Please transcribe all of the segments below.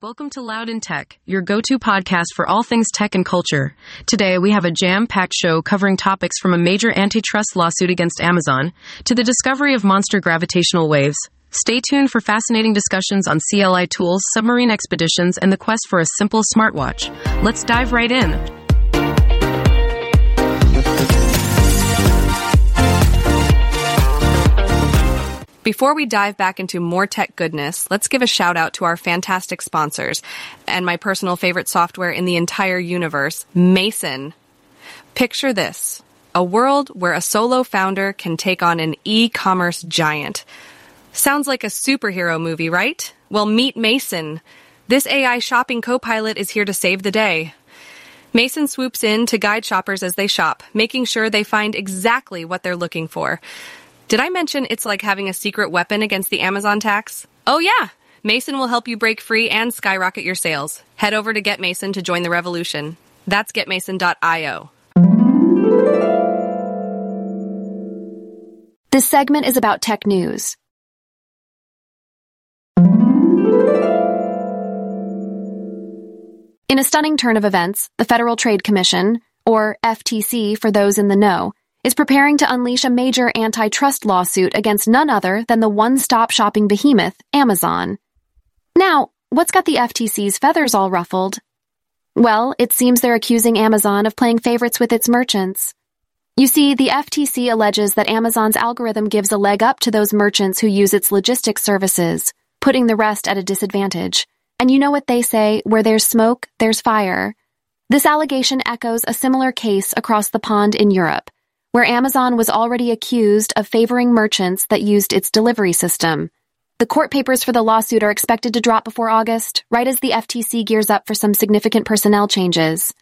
Welcome to Loud in Tech, your go to podcast for all things tech and culture. Today, we have a jam packed show covering topics from a major antitrust lawsuit against Amazon to the discovery of monster gravitational waves. Stay tuned for fascinating discussions on CLI tools, submarine expeditions, and the quest for a simple smartwatch. Let's dive right in. Before we dive back into more tech goodness, let's give a shout out to our fantastic sponsors and my personal favorite software in the entire universe, Mason. Picture this a world where a solo founder can take on an e commerce giant. Sounds like a superhero movie, right? Well, meet Mason. This AI shopping co pilot is here to save the day. Mason swoops in to guide shoppers as they shop, making sure they find exactly what they're looking for. Did I mention it's like having a secret weapon against the Amazon tax? Oh, yeah! Mason will help you break free and skyrocket your sales. Head over to Get Mason to join the revolution. That's getmason.io. This segment is about tech news. In a stunning turn of events, the Federal Trade Commission, or FTC for those in the know, is preparing to unleash a major antitrust lawsuit against none other than the one stop shopping behemoth, Amazon. Now, what's got the FTC's feathers all ruffled? Well, it seems they're accusing Amazon of playing favorites with its merchants. You see, the FTC alleges that Amazon's algorithm gives a leg up to those merchants who use its logistics services, putting the rest at a disadvantage. And you know what they say, where there's smoke, there's fire. This allegation echoes a similar case across the pond in Europe, where Amazon was already accused of favoring merchants that used its delivery system. The court papers for the lawsuit are expected to drop before August, right as the FTC gears up for some significant personnel changes.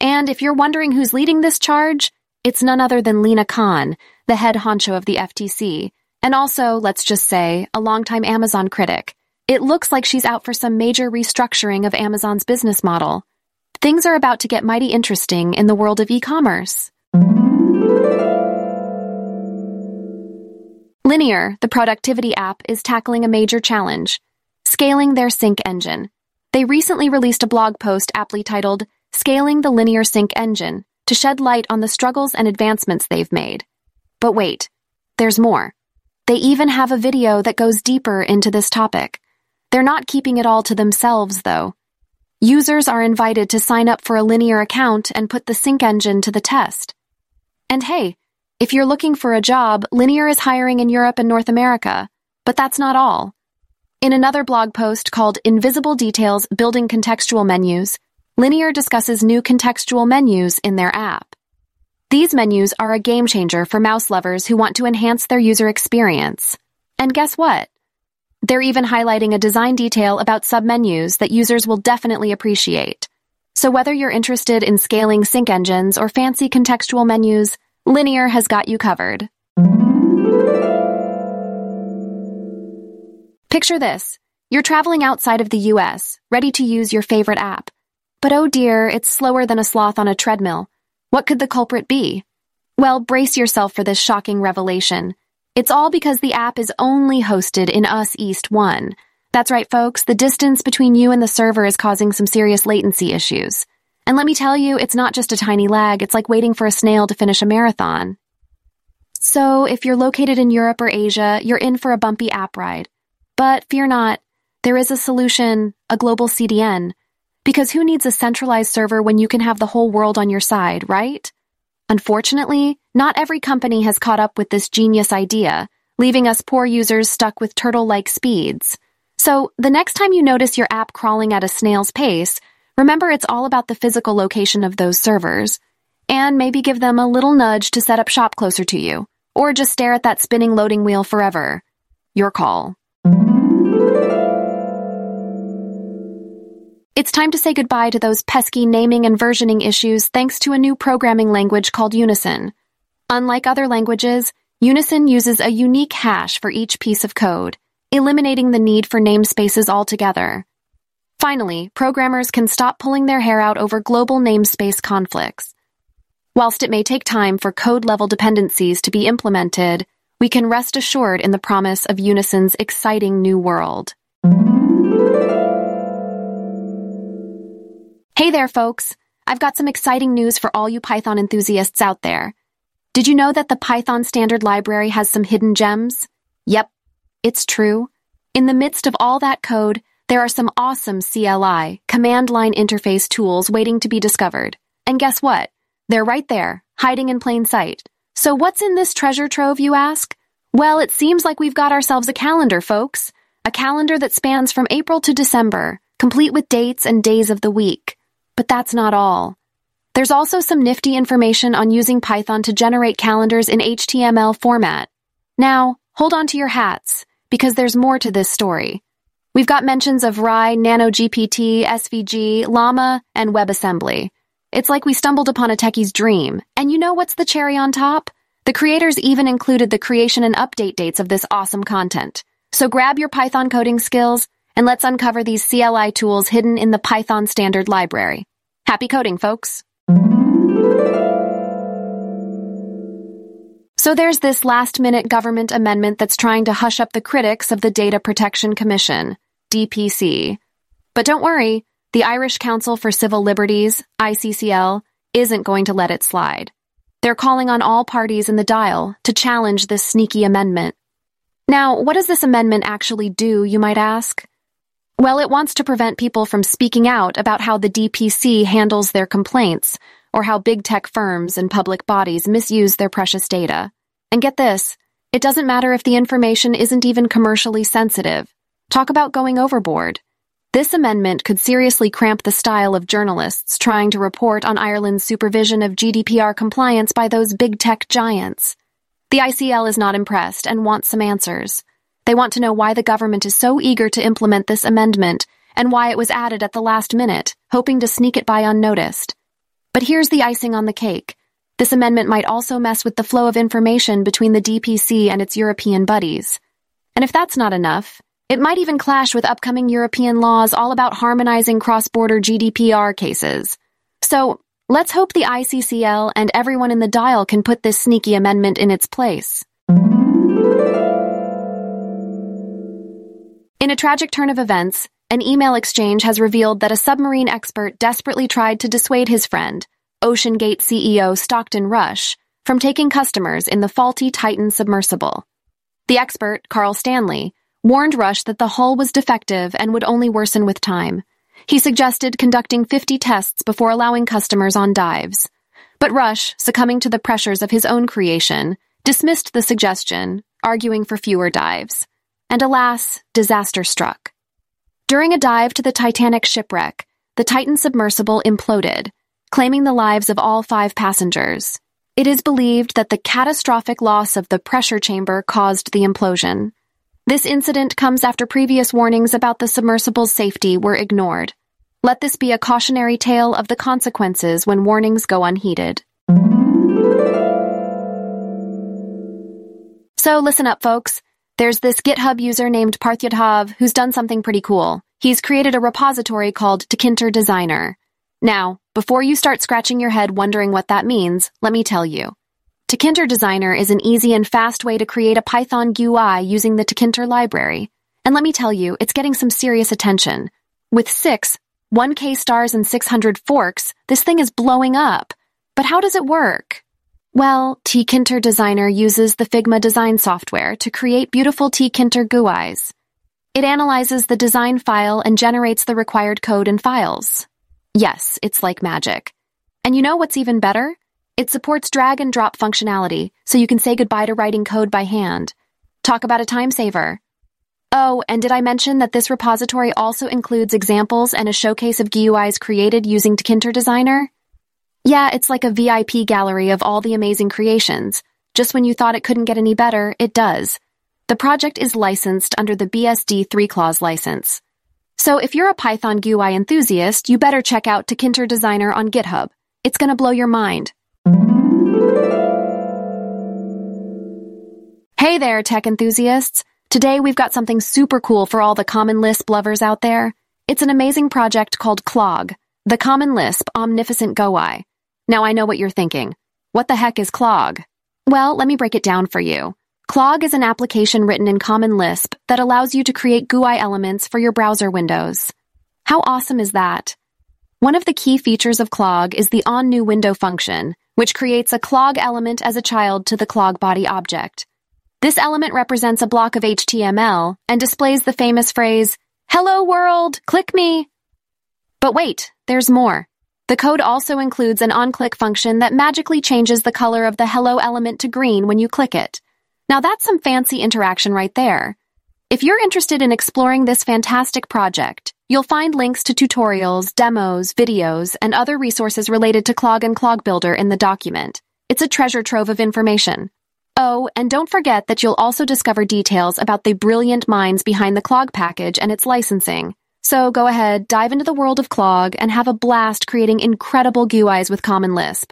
And if you're wondering who's leading this charge, it's none other than Lina Khan, the head honcho of the FTC, and also, let's just say, a longtime Amazon critic. It looks like she's out for some major restructuring of Amazon's business model. Things are about to get mighty interesting in the world of e-commerce. Linear, the productivity app, is tackling a major challenge scaling their sync engine. They recently released a blog post aptly titled Scaling the Linear Sync Engine to shed light on the struggles and advancements they've made. But wait, there's more. They even have a video that goes deeper into this topic. They're not keeping it all to themselves, though. Users are invited to sign up for a linear account and put the sync engine to the test. And hey, if you're looking for a job, Linear is hiring in Europe and North America. But that's not all. In another blog post called Invisible Details Building Contextual Menus, Linear discusses new contextual menus in their app. These menus are a game changer for mouse lovers who want to enhance their user experience. And guess what? They're even highlighting a design detail about submenus that users will definitely appreciate. So whether you're interested in scaling sync engines or fancy contextual menus, Linear has got you covered. Picture this. You're traveling outside of the US, ready to use your favorite app. But oh dear, it's slower than a sloth on a treadmill. What could the culprit be? Well, brace yourself for this shocking revelation. It's all because the app is only hosted in US East 1, that's right, folks, the distance between you and the server is causing some serious latency issues. And let me tell you, it's not just a tiny lag, it's like waiting for a snail to finish a marathon. So, if you're located in Europe or Asia, you're in for a bumpy app ride. But fear not, there is a solution, a global CDN. Because who needs a centralized server when you can have the whole world on your side, right? Unfortunately, not every company has caught up with this genius idea, leaving us poor users stuck with turtle like speeds. So, the next time you notice your app crawling at a snail's pace, remember it's all about the physical location of those servers. And maybe give them a little nudge to set up shop closer to you, or just stare at that spinning loading wheel forever. Your call. It's time to say goodbye to those pesky naming and versioning issues thanks to a new programming language called Unison. Unlike other languages, Unison uses a unique hash for each piece of code eliminating the need for namespaces altogether. Finally, programmers can stop pulling their hair out over global namespace conflicts. Whilst it may take time for code level dependencies to be implemented, we can rest assured in the promise of Unison's exciting new world. Hey there, folks. I've got some exciting news for all you Python enthusiasts out there. Did you know that the Python Standard Library has some hidden gems? Yep, it's true. In the midst of all that code, there are some awesome CLI, command line interface tools waiting to be discovered. And guess what? They're right there, hiding in plain sight. So what's in this treasure trove, you ask? Well, it seems like we've got ourselves a calendar, folks. A calendar that spans from April to December, complete with dates and days of the week. But that's not all. There's also some nifty information on using Python to generate calendars in HTML format. Now, hold on to your hats, because there's more to this story. We've got mentions of Rai, NanoGPT, SVG, Llama, and WebAssembly. It's like we stumbled upon a techie's dream. And you know what's the cherry on top? The creators even included the creation and update dates of this awesome content. So grab your Python coding skills and let's uncover these CLI tools hidden in the Python Standard Library. Happy coding, folks! So there's this last minute government amendment that's trying to hush up the critics of the Data Protection Commission, DPC. But don't worry, the Irish Council for Civil Liberties, ICCL, isn't going to let it slide. They're calling on all parties in the Dáil to challenge this sneaky amendment. Now, what does this amendment actually do, you might ask? Well, it wants to prevent people from speaking out about how the DPC handles their complaints, or how big tech firms and public bodies misuse their precious data. And get this, it doesn't matter if the information isn't even commercially sensitive. Talk about going overboard. This amendment could seriously cramp the style of journalists trying to report on Ireland's supervision of GDPR compliance by those big tech giants. The ICL is not impressed and wants some answers. They want to know why the government is so eager to implement this amendment and why it was added at the last minute, hoping to sneak it by unnoticed. But here's the icing on the cake. This amendment might also mess with the flow of information between the DPC and its European buddies. And if that's not enough, it might even clash with upcoming European laws all about harmonizing cross-border GDPR cases. So, let's hope the ICCL and everyone in the Dáil can put this sneaky amendment in its place. In a tragic turn of events, an email exchange has revealed that a submarine expert desperately tried to dissuade his friend, OceanGate CEO Stockton Rush, from taking customers in the faulty Titan submersible. The expert, Karl Stanley, warned Rush that the hull was defective and would only worsen with time. He suggested conducting 50 tests before allowing customers on dives. But Rush, succumbing to the pressures of his own creation, dismissed the suggestion, arguing for fewer dives and alas, disaster struck. During a dive to the Titanic shipwreck, the Titan submersible imploded, claiming the lives of all five passengers. It is believed that the catastrophic loss of the pressure chamber caused the implosion. This incident comes after previous warnings about the submersible's safety were ignored. Let this be a cautionary tale of the consequences when warnings go unheeded. So listen up, folks. There's this GitHub user named ParthJadhav who's done something pretty cool. He's created a repository called Tkinter Designer. Now, before you start scratching your head wondering what that means, let me tell you. Tkinter Designer is an easy and fast way to create a Python GUI using the Tkinter library. And let me tell you, it's getting some serious attention. With six, 1K stars and 600 forks, this thing is blowing up. But how does it work? Well, tkinter Designer uses the Figma design software to create beautiful tkinter GUIs. It analyzes the design file and generates the required code and files. Yes, it's like magic. And you know what's even better? It supports drag and drop functionality, so you can say goodbye to writing code by hand. Talk about a time saver. Oh, and did I mention that this repository also includes examples and a showcase of GUIs created using Tkinter Designer? Yeah, it's like a VIP gallery of all the amazing creations. Just when you thought it couldn't get any better, it does. The project is licensed under the BSD 3 clause license. So if you're a Python GUI enthusiast, you better check out Tkinter Designer on GitHub. It's gonna blow your mind. Hey there, tech enthusiasts. Today we've got something super cool for all the Common Lisp lovers out there. It's an amazing project called Clog, the Common Lisp Omnificent GUI. Now I know what you're thinking. What the heck is Clog? Well, let me break it down for you. Clog is an application written in Common Lisp that allows you to create GUI elements for your browser windows. How awesome is that? One of the key features of Clog is the onNewWindow function, which creates a Clog element as a child to the Clog body object. This element represents a block of HTML and displays the famous phrase, Hello world, click me. But wait, there's more. The code also includes an onClick function that magically changes the color of the hello element to green when you click it. Now that's some fancy interaction right there. If you're interested in exploring this fantastic project, you'll find links to tutorials, demos, videos, and other resources related to Clog and Clog Builder in the document. It's a treasure trove of information. Oh, and don't forget that you'll also discover details about the brilliant minds behind the Clog package and its licensing. So go ahead, dive into the world of Clog, and have a blast creating incredible GUIs with Common Lisp.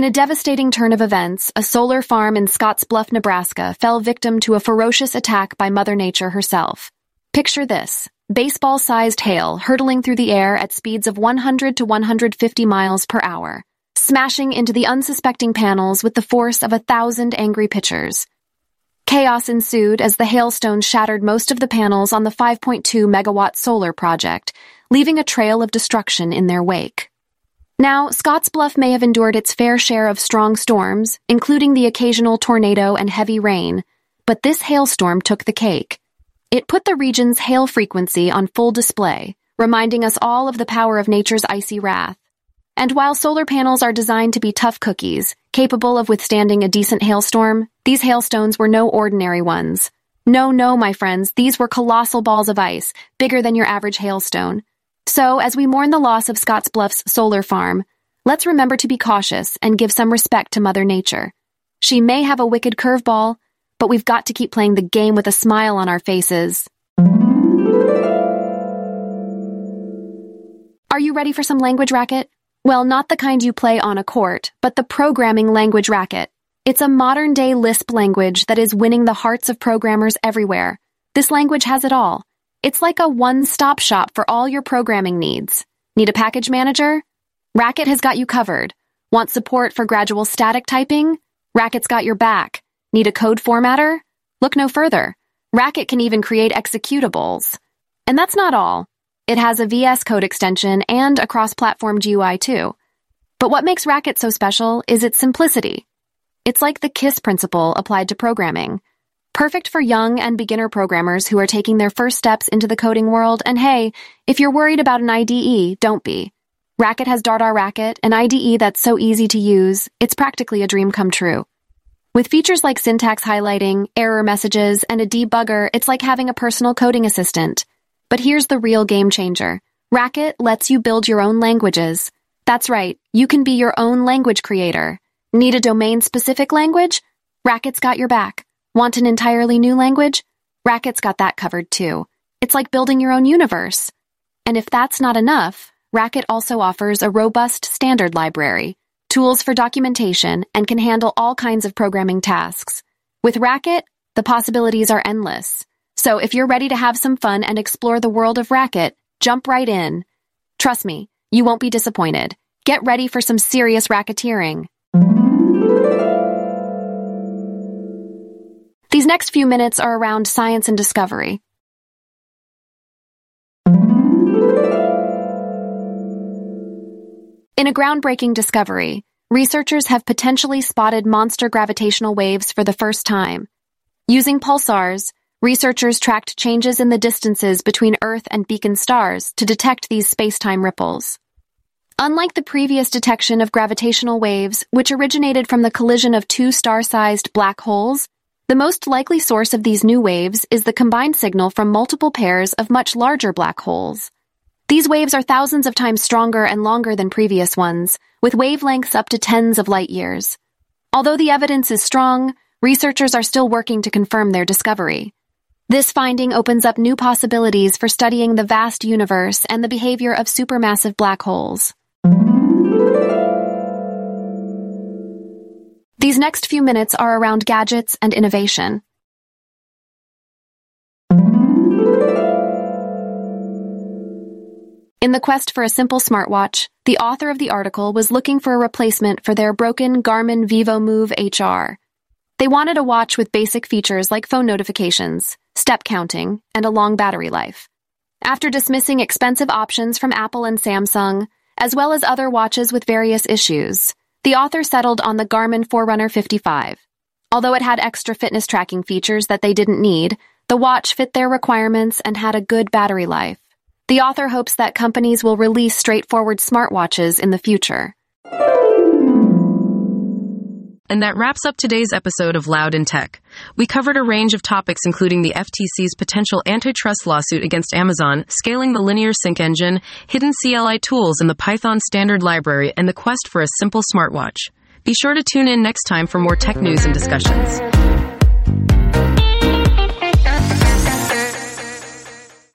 In a devastating turn of events, a solar farm in Scottsbluff, Nebraska fell victim to a ferocious attack by Mother Nature herself. Picture this baseball sized hail hurtling through the air at speeds of 100 to 150 miles per hour, smashing into the unsuspecting panels with the force of a thousand angry pitchers. Chaos ensued as the hailstones shattered most of the panels on the 5.2 megawatt solar project, leaving a trail of destruction in their wake. Now, Scottsbluff may have endured its fair share of strong storms, including the occasional tornado and heavy rain, but this hailstorm took the cake. It put the region's hail frequency on full display, reminding us all of the power of nature's icy wrath. And while solar panels are designed to be tough cookies, capable of withstanding a decent hailstorm, these hailstones were no ordinary ones. No, no, my friends, these were colossal balls of ice, bigger than your average hailstone, so, as we mourn the loss of Scottsbluff's solar farm, let's remember to be cautious and give some respect to Mother Nature. She may have a wicked curveball, but we've got to keep playing the game with a smile on our faces. Are you ready for some language racket? Well, not the kind you play on a court, but the programming language racket. It's a modern day Lisp language that is winning the hearts of programmers everywhere. This language has it all it's like a one-stop shop for all your programming needs. Need a package manager? Racket has got you covered. Want support for gradual static typing? Racket's got your back. Need a code formatter? Look no further. Racket can even create executables. And that's not all. It has a VS Code extension and a cross-platform GUI too. But what makes Racket so special is its simplicity. It's like the KISS principle applied to programming. Perfect for young and beginner programmers who are taking their first steps into the coding world, and hey, if you're worried about an IDE, don't be. Racket has DrRacket, an IDE that's so easy to use, it's practically a dream come true. With features like syntax highlighting, error messages, and a debugger, it's like having a personal coding assistant. But here's the real game changer. Racket lets you build your own languages. That's right, you can be your own language creator. Need a domain-specific language? Racket's got your back. Want an entirely new language? Racket's got that covered too. It's like building your own universe. And if that's not enough, Racket also offers a robust standard library, tools for documentation, and can handle all kinds of programming tasks. With Racket, the possibilities are endless. So if you're ready to have some fun and explore the world of Racket, jump right in. Trust me, you won't be disappointed. Get ready for some serious racketeering. These next few minutes are around science and discovery. In a groundbreaking discovery, researchers have potentially spotted monster gravitational waves for the first time. Using pulsars, researchers tracked changes in the distances between Earth and beacon stars to detect these space-time ripples. Unlike the previous detection of gravitational waves, which originated from the collision of two star-sized black holes, the most likely source of these new waves is the combined signal from multiple pairs of much larger black holes. These waves are thousands of times stronger and longer than previous ones, with wavelengths up to tens of light years. Although the evidence is strong, researchers are still working to confirm their discovery. This finding opens up new possibilities for studying the vast universe and the behavior of supermassive black holes. These next few minutes are around gadgets and innovation. In the quest for a simple smartwatch, the author of the article was looking for a replacement for their broken Garmin Vivomove HR. They wanted a watch with basic features like phone notifications, step counting, and a long battery life. After dismissing expensive options from Apple and Samsung, as well as other watches with various issues, the author settled on the Garmin Forerunner 55. Although it had extra fitness tracking features that they didn't need, the watch fit their requirements and had a good battery life. The author hopes that companies will release straightforward smartwatches in the future. And that wraps up today's episode of Loud in Tech. We covered a range of topics including the FTC's potential antitrust lawsuit against Amazon, scaling the linear sync engine, hidden CLI tools in the Python standard library, and the quest for a simple smartwatch. Be sure to tune in next time for more tech news and discussions.